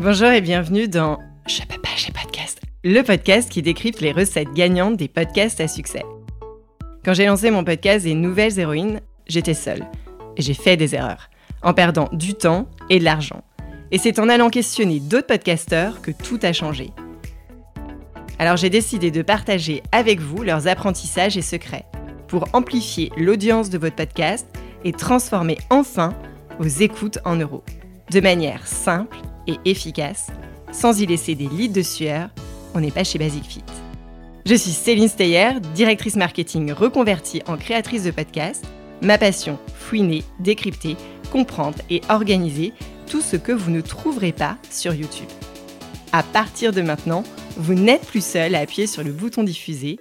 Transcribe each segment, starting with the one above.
Bonjour et bienvenue dans Je peux pas, j'ai podcast. Le podcast qui décrypte les recettes gagnantes des podcasts à succès. Quand j'ai lancé mon podcast des nouvelles héroïnes, j'étais seule. Et j'ai fait des erreurs, en perdant du temps et de l'argent. Et c'est en allant questionner d'autres podcasteurs que tout a changé. Alors j'ai décidé de partager avec vous leurs apprentissages et secrets pour amplifier l'audience de votre podcast et transformer enfin vos écoutes en euros. De manière simple et efficace, sans y laisser des litres de sueur, on n'est pas chez Basic Fit. Je suis Céline Steyer, directrice marketing reconvertie en créatrice de podcast. Ma passion, fouiner, décrypter, comprendre et organiser tout ce que vous ne trouverez pas sur YouTube. À partir de maintenant, vous n'êtes plus seul à appuyer sur le bouton diffuser.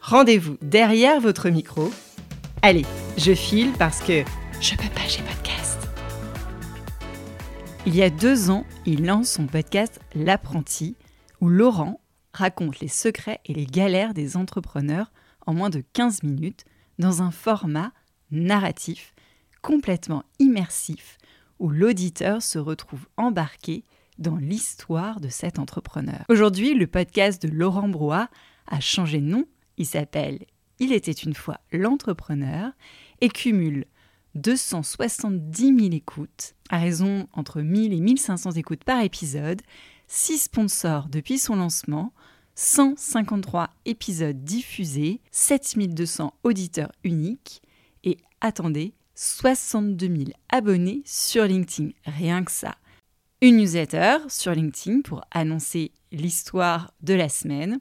Rendez-vous derrière votre micro. Allez, je file parce que je peux pas, j'ai podcast. Il y a deux ans, il lance son podcast L'apprenti, où Laurent raconte les secrets et les galères des entrepreneurs en moins de 15 minutes dans un format narratif complètement immersif où l'auditeur se retrouve embarqué dans l'histoire de cet entrepreneur. Aujourd'hui, le podcast de Laurent Brouat a changé de nom. Il s'appelle Il était une fois l'entrepreneur et cumule 270 000 écoutes, à raison entre 1000 et 1500 écoutes par épisode, 6 sponsors depuis son lancement, 153 épisodes diffusés, 7200 auditeurs uniques et attendez, 62 000 abonnés sur LinkedIn, rien que ça une newsletter sur LinkedIn pour annoncer l'histoire de la semaine.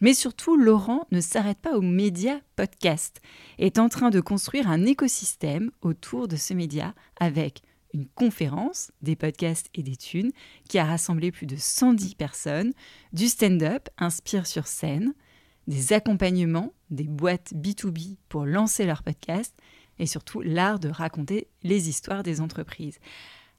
Mais surtout, Laurent ne s'arrête pas aux médias podcast, est en train de construire un écosystème autour de ce média avec une conférence des podcasts et des thunes qui a rassemblé plus de 110 personnes, du stand-up Inspire sur scène, des accompagnements, des boîtes B2B pour lancer leur podcast et surtout l'art de raconter les histoires des entreprises.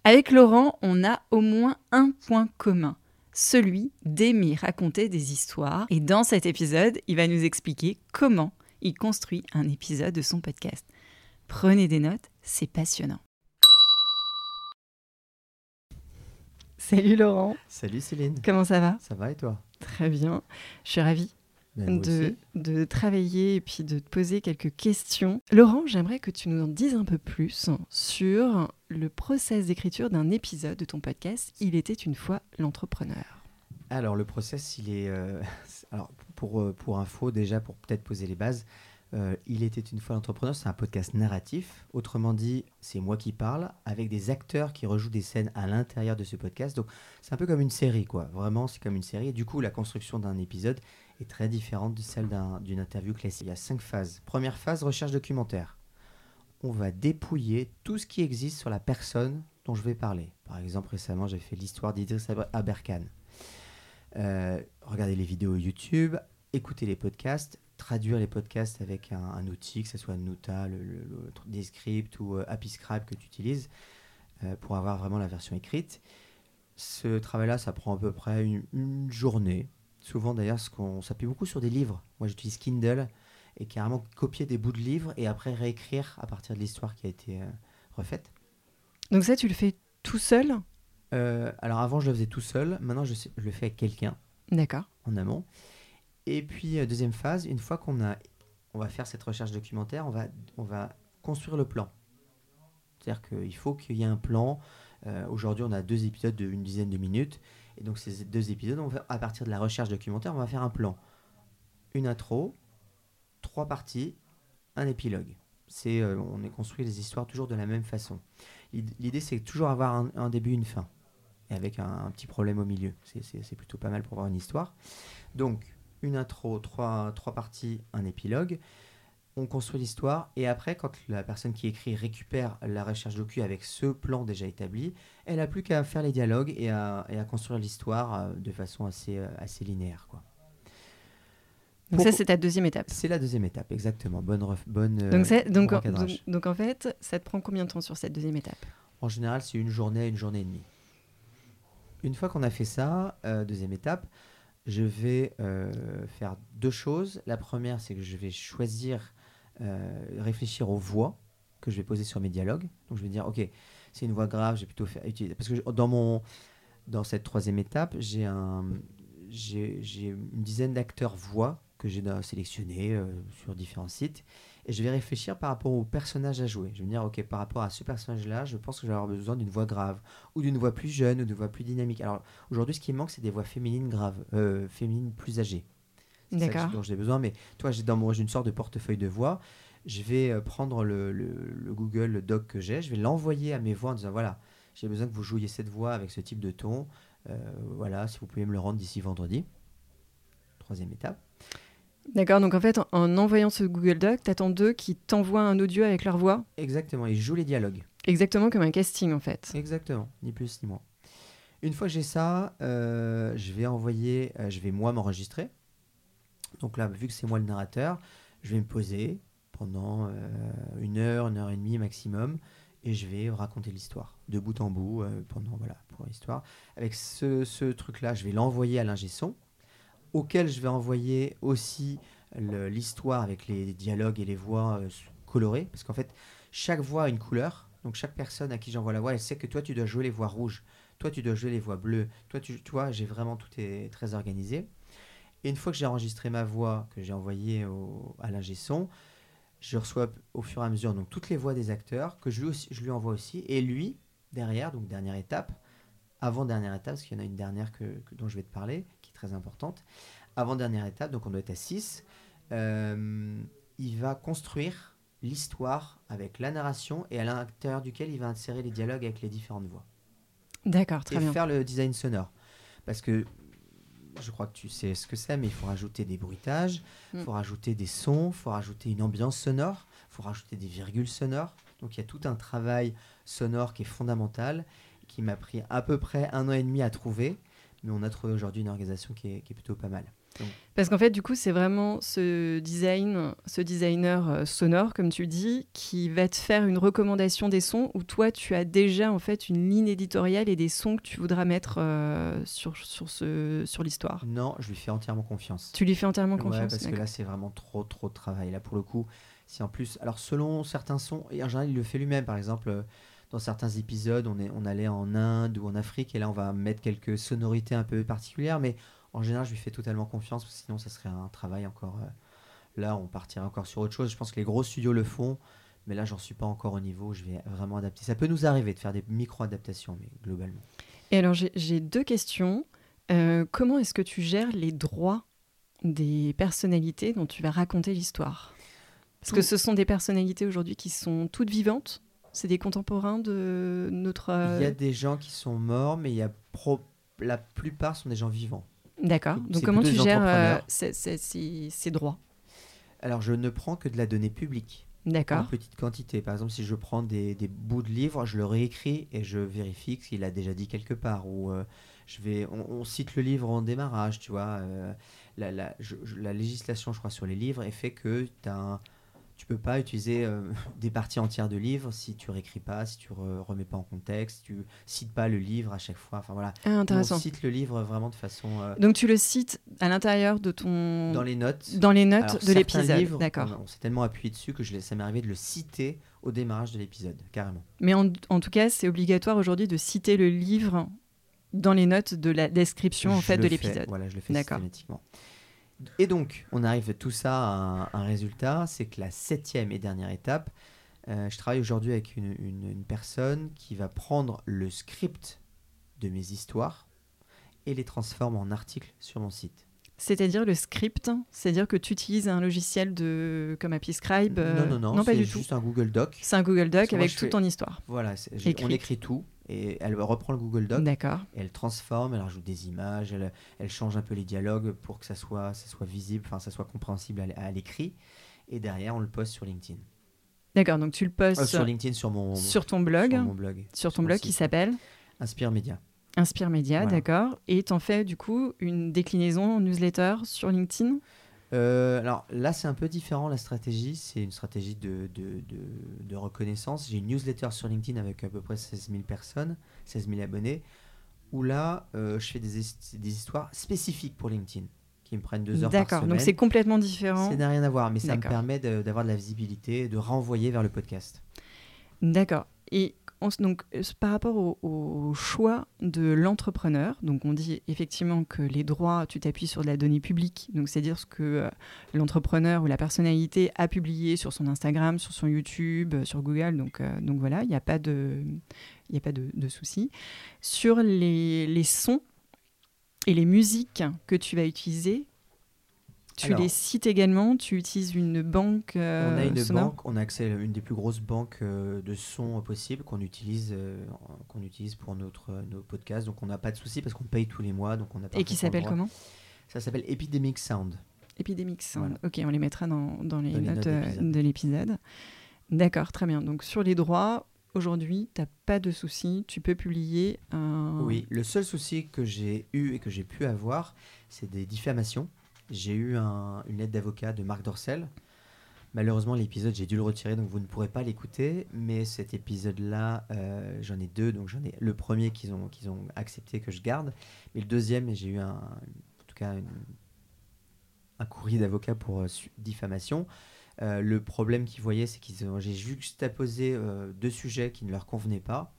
Avec Laurent, on a au moins un point commun, celui d'aimer raconter des histoires. Et dans cet épisode, il va nous expliquer comment il construit un épisode de son podcast. Prenez des notes, c'est passionnant. Salut Laurent. Salut Céline. Comment ça va? Ça va et toi? Très bien. Je suis ravie de, aussi. de travailler et puis de te poser quelques questions. Laurent, j'aimerais que tu nous en dises un peu plus sur le process d'écriture d'un épisode de ton podcast Il était une fois l'entrepreneur. Alors le process, il est... euh, alors pour, euh, pour info, déjà pour peut-être poser les bases, euh, Il était une fois l'entrepreneur, c'est un podcast narratif. Autrement dit, c'est moi qui parle avec des acteurs qui rejouent des scènes à l'intérieur de ce podcast. Donc c'est un peu comme une série, quoi. Vraiment, c'est comme une série. Et du coup, la construction d'un épisode est très différente de celle d'un- d'une interview classique. Il y a cinq phases. Première phase, recherche documentaire. On va dépouiller tout ce qui existe sur la personne dont je vais parler. Par exemple, récemment, j'ai fait l'histoire d'Idriss Aber- Aberkan. Euh, regardez les vidéos YouTube, écouter les podcasts, traduire les podcasts avec un, outil, que ce soit Nuta, le, Descript ou euh, Happyscribe que tu utilises euh, pour avoir vraiment la version écrite. Ce travail-là, ça prend à peu près une journée. Souvent d'ailleurs, ce qu'on s'appuie beaucoup sur des livres. Moi, j'utilise Kindle et carrément copier des bouts de livres et après réécrire à partir de l'histoire qui a été euh, refaite. Donc ça, tu le fais tout seul? Euh, alors avant, je le faisais tout seul. Maintenant, je, je le fais avec quelqu'un D'accord. en amont. Et puis, euh, deuxième phase, une fois qu'on a, on va faire cette recherche documentaire, on va, on va construire le plan. C'est-à-dire qu'il faut qu'il y ait un plan. Euh, Aujourd'hui, on a deux épisodes d'une dizaine de minutes. Et donc, ces deux épisodes, on à partir de la recherche documentaire, on va faire un plan. Une intro, trois parties, un épilogue. C'est, euh, on est construit les histoires toujours de la même façon. L'id- L'idée, c'est toujours avoir un, début, une fin. Et avec un, petit problème au milieu. C'est plutôt pas mal pour avoir une histoire. Donc, une intro, trois, trois parties, un épilogue. On construit l'histoire et après, quand la personne qui écrit récupère la recherche docu avec ce plan déjà établi, elle n'a plus qu'à faire les dialogues et à, et à construire l'histoire euh, de façon assez, euh, assez linéaire. Quoi. Donc Pour- ça, c'est ta deuxième étape. C'est la deuxième étape, exactement. Bonne, ref- bonne, euh, Donc, c'est- donc, bon en, donc, donc en fait, ça te prend combien de temps sur cette deuxième étape? En général, c'est une journée, une journée et demie. Une fois qu'on a fait ça, euh, deuxième étape, je vais euh, faire deux choses. La première, c'est que je vais choisir, euh, réfléchir aux voix que je vais poser sur mes dialogues. Donc je vais dire, ok, c'est une voix grave, j'ai plutôt fait utiliser. Parce que dans mon, dans cette troisième étape, j'ai un, j'ai une dizaine d'acteurs voix que j'ai sélectionnés euh, sur différents sites. Et je vais réfléchir par rapport au personnage à jouer. Je vais me dire, ok, par rapport à ce personnage-là, je pense que je vais avoir besoin d'une voix grave, ou d'une voix plus jeune, ou d'une voix plus dynamique. Alors aujourd'hui, ce qui manque, c'est des voix féminines graves, euh, féminines plus âgées. C'est ça dont j'ai besoin. Mais toi, j'ai dans mon une sorte de portefeuille de voix. Je vais euh, prendre le, le- le Google Doc que j'ai, je vais l'envoyer à mes voix en disant voilà, j'ai besoin que vous jouiez cette voix avec ce type de ton. Euh, voilà, si vous pouvez me le rendre d'ici vendredi. Troisième étape. D'accord, donc en fait, en, en envoyant ce Google Doc, t'attends d'eux qui t'envoient un audio avec leur voix, Exactement, ils jouent les dialogues. exactement comme un casting en fait. Exactement, ni plus ni moins. Une fois que j'ai ça, euh, je vais envoyer, euh, je vais moi m'enregistrer. Donc là, vu que c'est moi le narrateur, je vais me poser pendant euh, une heure, une heure et demie maximum, et je vais raconter l'histoire de bout en bout euh, pendant voilà pour l'histoire. Avec ce, truc-là, je vais l'envoyer à l'ingé son, auquel je vais envoyer aussi l'histoire avec les dialogues et les voix euh, colorées, parce qu'en fait chaque voix a une couleur. Donc chaque personne à qui j'envoie la voix, elle sait que toi tu dois jouer les voix rouges, toi tu dois jouer les voix bleues, toi toi j'ai vraiment tout est très organisé. Et une fois que j'ai enregistré ma voix, que j'ai envoyée au- à l'ingé son, je reçois au fur et à mesure donc toutes les voix des acteurs que je lui, aussi- je lui envoie aussi. Et lui, derrière, donc dernière étape, avant dernière étape, parce qu'il y en a une dernière que, que- dont je vais te parler, qui est très importante. Avant dernière étape, donc on doit être à 6, il va construire l'histoire avec la narration et à l'intérieur duquel il va insérer les dialogues avec les différentes voix D'accord, très et bien. faire le design sonore. Parce que je crois que tu sais ce que c'est, mais il faut rajouter des bruitages, il Mm. faut rajouter des sons, il faut rajouter une ambiance sonore, il faut rajouter des virgules sonores. Donc il y a tout un travail sonore qui est fondamental, qui m'a pris à peu près un an et demi à trouver, mais on a trouvé aujourd'hui une organisation qui est, qui est plutôt pas mal. Parce qu'en fait, du coup, c'est vraiment ce design, ce designer euh, sonore, comme tu dis, qui va te faire une recommandation des sons où toi, tu as déjà en fait une ligne éditoriale et des sons que tu voudras mettre euh, sur, sur, ce, sur l'histoire. Non, je lui fais entièrement confiance. Tu lui fais entièrement Ouais, confiance. parce que là, c'est vraiment trop, trop de travail. Là, pour le coup, si en plus. Alors, selon certains sons, et en général, il le fait lui-même. Par exemple, euh, dans certains épisodes, on, est, on allait en Inde ou en Afrique, et là, on va mettre quelques sonorités un peu particulières, mais en général, je lui fais totalement confiance, parce que sinon, ça serait un travail encore. euh, là, on partirait encore sur autre chose. Je pense que les gros studios le font, mais là, j'en suis pas encore au niveau. Je vais vraiment adapter. Ça peut nous arriver de faire des micro-adaptations, mais globalement. Et alors, j'ai- deux questions. Euh, comment est-ce que tu gères les droits des personnalités dont tu vas raconter l'histoire? Parce que ce sont des personnalités aujourd'hui qui sont toutes vivantes. C'est des contemporains de notre. euh, Il y a des gens qui sont morts, mais il y a pro- la plupart sont des gens vivants. D'accord. Donc, comment tu gères euh, ces, ces- ces- ces droits? Alors, je ne prends que de la donnée publique. en D'accord. petite quantité. Par exemple, si je prends des, des bouts de livres, je le réécris et je vérifie qu'il a déjà dit quelque part. Ou euh, je vais, on, on cite le livre en démarrage, tu vois. euh, la, la- je- je- la législation, je crois, sur les livres est fait que tu un, tu peux pas utiliser euh, des parties entières de livres si tu réécris pas, si tu re- remets pas en contexte, si tu cites pas le livre à chaque fois. Enfin voilà, Ah, intéressant. on cite le livre vraiment de façon euh, Donc, tu le cites à l'intérieur de ton. dans les notes. dans les notes Alors, de l'épisode. D'accord. On, on s'est tellement appuyé dessus que je, ça m'est arrivé de le citer au démarrage de l'épisode, carrément. Mais en, en tout cas, c'est obligatoire aujourd'hui de citer le livre dans les notes de la description en fait de l'épisode. Voilà, je le fais D'accord. Et donc, on arrive tout ça à un, un résultat, c'est que la septième et dernière étape, euh, je travaille aujourd'hui avec une, une- une personne qui va prendre le script de mes histoires et les transforme en articles sur mon site. C'est-à-dire le script, c'est-à-dire que tu utilises un logiciel de comme Happy Scribe. euh, non, non, non, pas c'est du tout. juste un Google Doc. C'est un Google Doc avec toute fais- ton histoire. Voilà, on écrit tout et elle reprend le Google Doc D'accord. Elle transforme, elle rajoute des images, elle, elle change un peu les dialogues pour que ça soit, ça soit visible, enfin ça soit compréhensible à, l'écrit. Et derrière, on le poste sur LinkedIn. D'accord. Donc tu le postes Euh, sur LinkedIn, sur mon, sur ton blog, sur mon blog. sur ton blog qui s'appelle Inspire Média. Inspire Média, Voilà. d'accord. Et t'en fais du coup une déclinaison en newsletter sur LinkedIn? Euh, alors là, c'est un peu différent la stratégie. C'est une stratégie de, de, de- de reconnaissance. J'ai une newsletter sur LinkedIn avec à peu près 16 000 personnes, 16 000 abonnés, où là, euh, je fais des, des histoires spécifiques pour LinkedIn qui me prennent deux heures par D'accord. semaine. Donc c'est complètement différent. Ça n'a rien à voir, mais ça me D'accord. permet d'avoir de la visibilité de renvoyer vers le podcast. D'accord. Et donc, euh, par rapport au, choix de l'entrepreneur, donc on dit effectivement que les droits, tu t'appuies sur de la donnée publique, donc c'est-à-dire ce que euh, l'entrepreneur ou la personnalité a publié sur son Instagram, sur son YouTube, euh, sur Google, donc, donc voilà, il n'y a pas de, y a pas de, souci. Sur les, les sons et les musiques que tu vas utiliser, tu les cites également, tu utilises une banque euh, On a une banque, on a accès à une des plus grosses banques euh, de sons possibles qu'on utilise, euh, qu'on utilise pour notre, nos podcasts. Donc on n'a pas de souci parce qu'on paye tous les mois. Donc on a Et qui s'appelle comment? Ça s'appelle Epidemic Sound. Epidemic Sound. Ok, on les mettra dans, dans les, notes, de l'épisode. D'accord, très bien. Donc sur les droits, aujourd'hui, tu n'as pas de souci, tu peux publier un... Oui, le seul souci que j'ai eu et que j'ai pu avoir, c'est des diffamations j'ai eu une lettre d'avocat de Marc Dorcel. Malheureusement, l'épisode, j'ai dû le retirer, donc vous ne pourrez pas l'écouter. Mais cet épisode-là, euh, j'en ai deux. Donc j'en ai le premier qu'ils ont, accepté que je garde. Mais le deuxième, j'ai eu un, en tout cas un courrier d'avocat pour euh, diffamation. Euh, le problème qu'ils voyaient, c'est qu'ils j'ai juxtaposé deux sujets qui ne leur convenaient pas.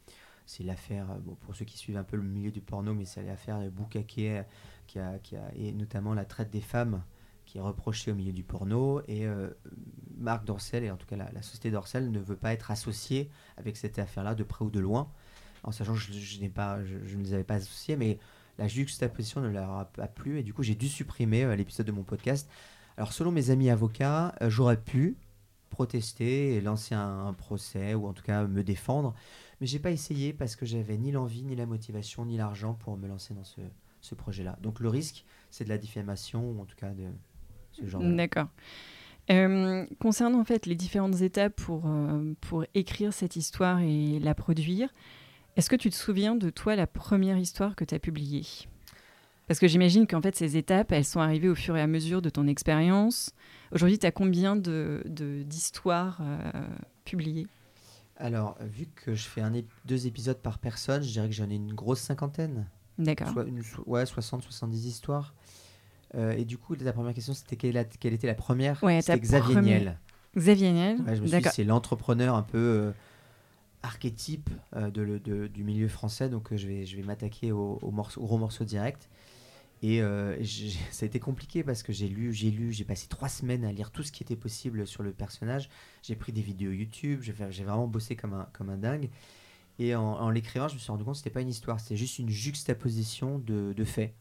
C'est l'affaire, pour ceux qui suivent un peu le milieu du porno, mais c'est l'affaire de Boukake qui a, qui a, et notamment la traite des femmes qui est reprochée au milieu du porno. Et euh, Marc Dorcel, et en tout cas la, société Dorcel, ne veut pas être associée avec cette affaire-là de près ou de loin. En sachant que je, pas, je, ne les avais pas associés, mais la juxtaposition ne leur a pas plu. Et du coup, j'ai dû supprimer euh, l'épisode de mon podcast. Alors, selon mes amis avocats, euh, j'aurais pu protester et lancer un, procès, ou en tout cas me défendre. Mais j'ai pas essayé parce que j'avais ni l'envie, ni la motivation, ni l'argent pour me lancer dans ce, ce projet-là. Donc le risque, c'est de la diffamation, ou en tout cas de ce genre D'accord. Euh, concernant en fait les différentes étapes pour, euh, pour écrire cette histoire et la produire, est-ce que tu te souviens de toi la première histoire que tu as publiée? Parce que j'imagine qu'en fait ces étapes, elles sont arrivées au fur et à mesure de ton expérience. Aujourd'hui, tu as combien d'histoires de, d'histoires euh, publiées? Alors, vu que je fais un deux épisodes par personne, je dirais que j'en ai une grosse cinquantaine. D'accord. ouais, 60, 70 histoires. Euh, et du coup, ta première question, c'était quelle, quelle, était la première? Ouais, C'était Xavier Niel. Xavier Niel c'est l'entrepreneur un peu euh, archétype euh, de, de, du milieu français, donc je vais, je vais m'attaquer au, au, morceau, gros morceau direct. Et ça a été compliqué parce que j'ai lu, j'ai lu, j'ai passé trois semaines à lire tout ce qui était possible sur le personnage. J'ai pris des vidéos YouTube, j'ai vraiment bossé comme un, comme un dingue. Et en, l'écrivant, je me suis rendu compte que c'était pas une histoire, c'était juste une juxtaposition de, de faits.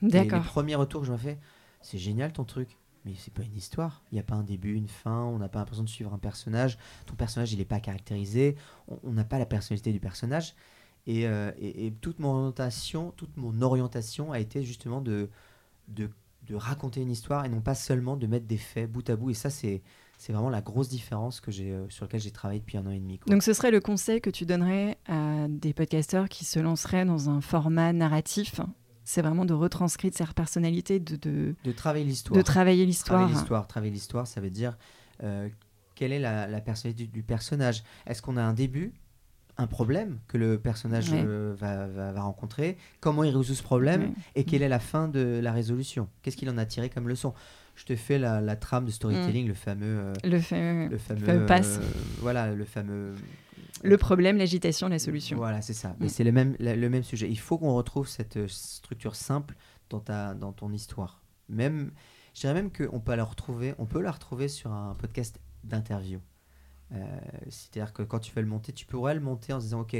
D'accord. Les premiers retours que je me fais, c'est génial ton truc, mais c'est pas une histoire. Il n'y a pas un début, une fin, on n'a pas l'impression de suivre un personnage. Ton personnage, il n'est pas caractérisé, on n'a pas la personnalité du personnage. Et, euh, et, toute mon orientation, toute mon orientation a été justement de, de, de raconter une histoire et non pas seulement de mettre des faits bout à bout. Et ça, c'est c'est vraiment la grosse différence que j'ai, euh, sur laquelle j'ai travaillé depuis un an et demi. Donc ce serait le conseil que tu donnerais à des podcasteurs qui se lanceraient dans un format narratif c'est vraiment de retranscrire cette personnalité, de, de, de travailler l'histoire. De travailler l'histoire. Travailler l'histoire, travailler l'histoire, ça veut dire euh, quelle est la, personnalité du, personnage? Est-ce qu'on a un début, un problème que le personnage euh, va, va, rencontrer, comment il résout ce problème et quelle est la fin de la résolution Qu'est-ce qu'il en a tiré comme leçon? Je te fais la, trame de storytelling, mm. le fameux. Euh, le, fameux, le fameux. passe. Euh, voilà, le fameux. Le problème, l'agitation, la solution. Voilà, c'est ça. Mais mm. c'est le même, le même sujet. Il faut qu'on retrouve cette structure simple dans, ta, dans ton histoire. Même, je dirais même qu'on peut la retrouver, on peut la retrouver sur un podcast d'interview. C'est-à-dire que quand tu vas le monter, tu pourrais le monter en se disant, OK,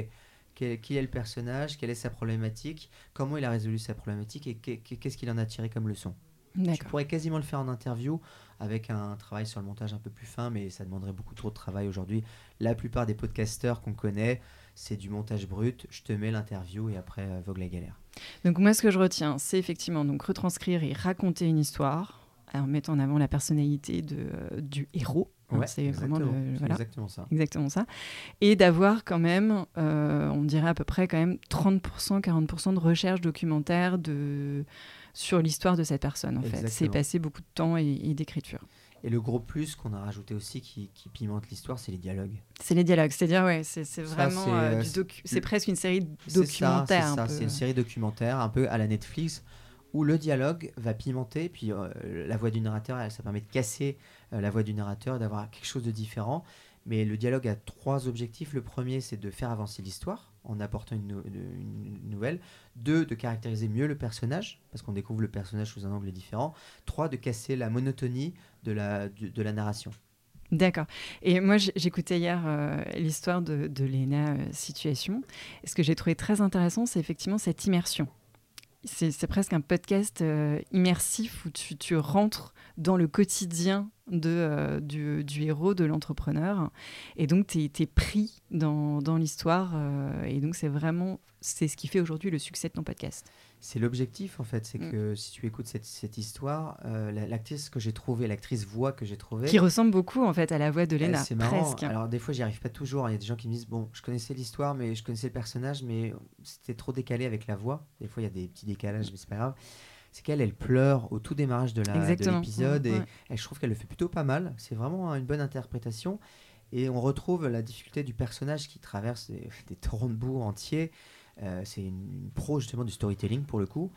qui est le personnage, quelle est sa problématique, comment il a résolu sa problématique et qu'est-ce qu'il en a tiré comme leçon. Tu pourrais quasiment le faire en interview avec un travail sur le montage un peu plus fin, mais ça demanderait beaucoup trop de travail aujourd'hui. La plupart des podcasteurs qu'on connaît, c'est du montage brut. Je te mets l'interview et après euh, vogue la galère. Donc moi, ce que je retiens, c'est effectivement donc retranscrire et raconter une histoire en mettant en avant la personnalité de, euh, du héros. Hein, c'est vraiment exactement ça. Exactement ça. Et d'avoir quand même, euh, on dirait à peu près quand même 30%, 40% de recherche documentaire de sur l'histoire de cette personne, en fait. C'est passé beaucoup de temps et, d'écriture. Et le gros plus qu'on a rajouté aussi qui, pimente l'histoire, c'est les dialogues. C'est les dialogues, c'est-à-dire, ouais, c'est vraiment. Euh, euh, c'est presque une série documentaire. C'est c'est une série documentaire, un peu à la Netflix, où le dialogue va pimenter, puis euh, la voix du narrateur, ça permet de casser la voix du narrateur, d'avoir quelque chose de différent. Mais le dialogue a trois objectifs. Le premier, c'est de faire avancer l'histoire en apportant une, une, nouvelle. Deux, de caractériser mieux le personnage, parce qu'on découvre le personnage sous un angle différent. Trois, de casser la monotonie de la, de, la narration. D'accord. Et moi, j'écoutais hier euh, l'histoire de, de Lena euh, Situation. Ce que j'ai trouvé très intéressant, c'est effectivement cette immersion c'est presque un podcast euh, immersif où tu, rentres dans le quotidien de, euh, du, héros, de l'entrepreneur. Et donc, tu es, pris dans, l'histoire. Euh, et donc, c'est vraiment c'est ce qui fait aujourd'hui le succès de ton podcast. C'est l'objectif en fait, c'est mm. que si tu écoutes cette, cette histoire, euh, l'actrice que j'ai trouvée, l'actrice voix que j'ai trouvée, qui ressemble beaucoup en fait à la voix de Lena. C'est marrant. Alors des fois j'y arrive pas toujours. Il y a des gens qui me disent bon, je connaissais l'histoire, mais je connaissais le personnage, mais c'était trop décalé avec la voix. Des fois il y a des petits décalages, mais c'est pas grave. C'est qu'elle, elle pleure au tout démarrage de l'épisode et je trouve qu'elle le fait plutôt pas mal. C'est vraiment une bonne interprétation. Et on retrouve la difficulté du personnage qui traverse des, des torrents de boue entiers. Euh, c'est une, pro justement du storytelling pour le coup.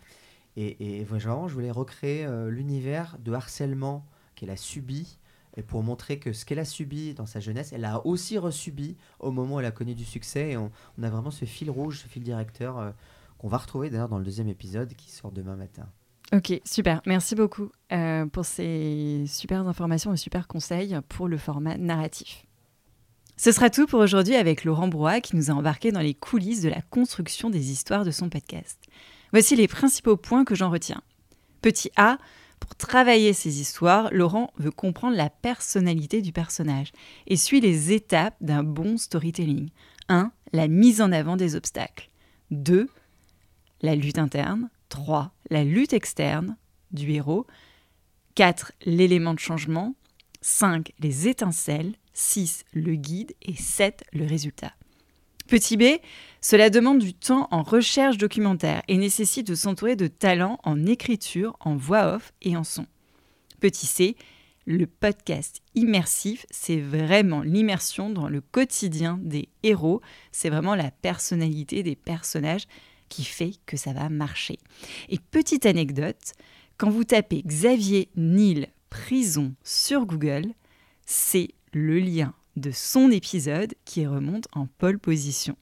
Et, et vraiment, je voulais recréer euh, l'univers de harcèlement qu'elle a subi et pour montrer que ce qu'elle a subi dans sa jeunesse, elle a aussi resubi au moment où elle a connu du succès. Et on, a vraiment ce fil rouge, ce fil directeur euh, qu'on va retrouver d'ailleurs dans le deuxième épisode qui sort demain matin. Ok, super. Merci beaucoup pour ces super informations et super conseils pour le format narratif. Ce sera tout pour aujourd'hui avec Laurent Brois qui nous a embarqué dans les coulisses de la construction des histoires de son podcast. Voici les principaux points que j'en retiens. Petit A, pour travailler ces histoires, Laurent veut comprendre la personnalité du personnage et suit les étapes d'un bon storytelling. 1. La mise en avant des obstacles. 2. La lutte interne. 3. La lutte externe du héros. 4. L'élément de changement. 5. Les étincelles. 6 le guide et 7 le résultat. Petit B, cela demande du temps en recherche documentaire et nécessite de s'entourer de talents en écriture, en voix off et en son. Petit C, le podcast immersif, c'est vraiment l'immersion dans le quotidien des héros, c'est vraiment la personnalité des personnages qui fait que ça va marcher. Et petite anecdote, quand vous tapez Xavier Nil prison sur Google, c'est le lien de son épisode qui remonte en pole position.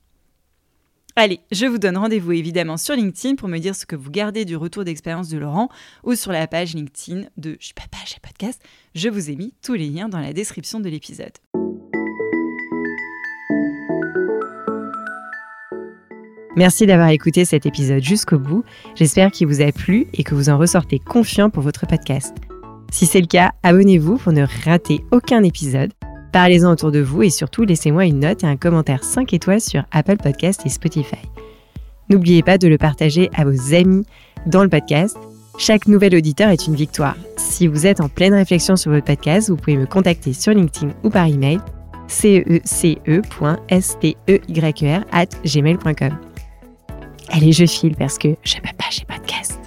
Allez, je vous donne rendez-vous évidemment sur LinkedIn pour me dire ce que vous gardez du retour d'expérience de Laurent ou sur la page LinkedIn de Je suis papa, j'ai podcast. Je vous ai mis tous les liens dans la description de l'épisode. Merci d'avoir écouté cet épisode jusqu'au bout. J'espère qu'il vous a plu et que vous en ressortez confiant pour votre podcast. Si c'est le cas, abonnez-vous pour ne rater aucun épisode. Parlez-en autour de vous et surtout laissez-moi une note et un commentaire 5 étoiles sur Apple Podcast et Spotify. N'oubliez pas de le partager à vos amis dans le podcast. Chaque nouvel auditeur est une victoire. Si vous êtes en pleine réflexion sur votre podcast, vous pouvez me contacter sur LinkedIn ou par email cece.steyer at gmail.com allez, je file parce que je peux pas, j'ai podcast.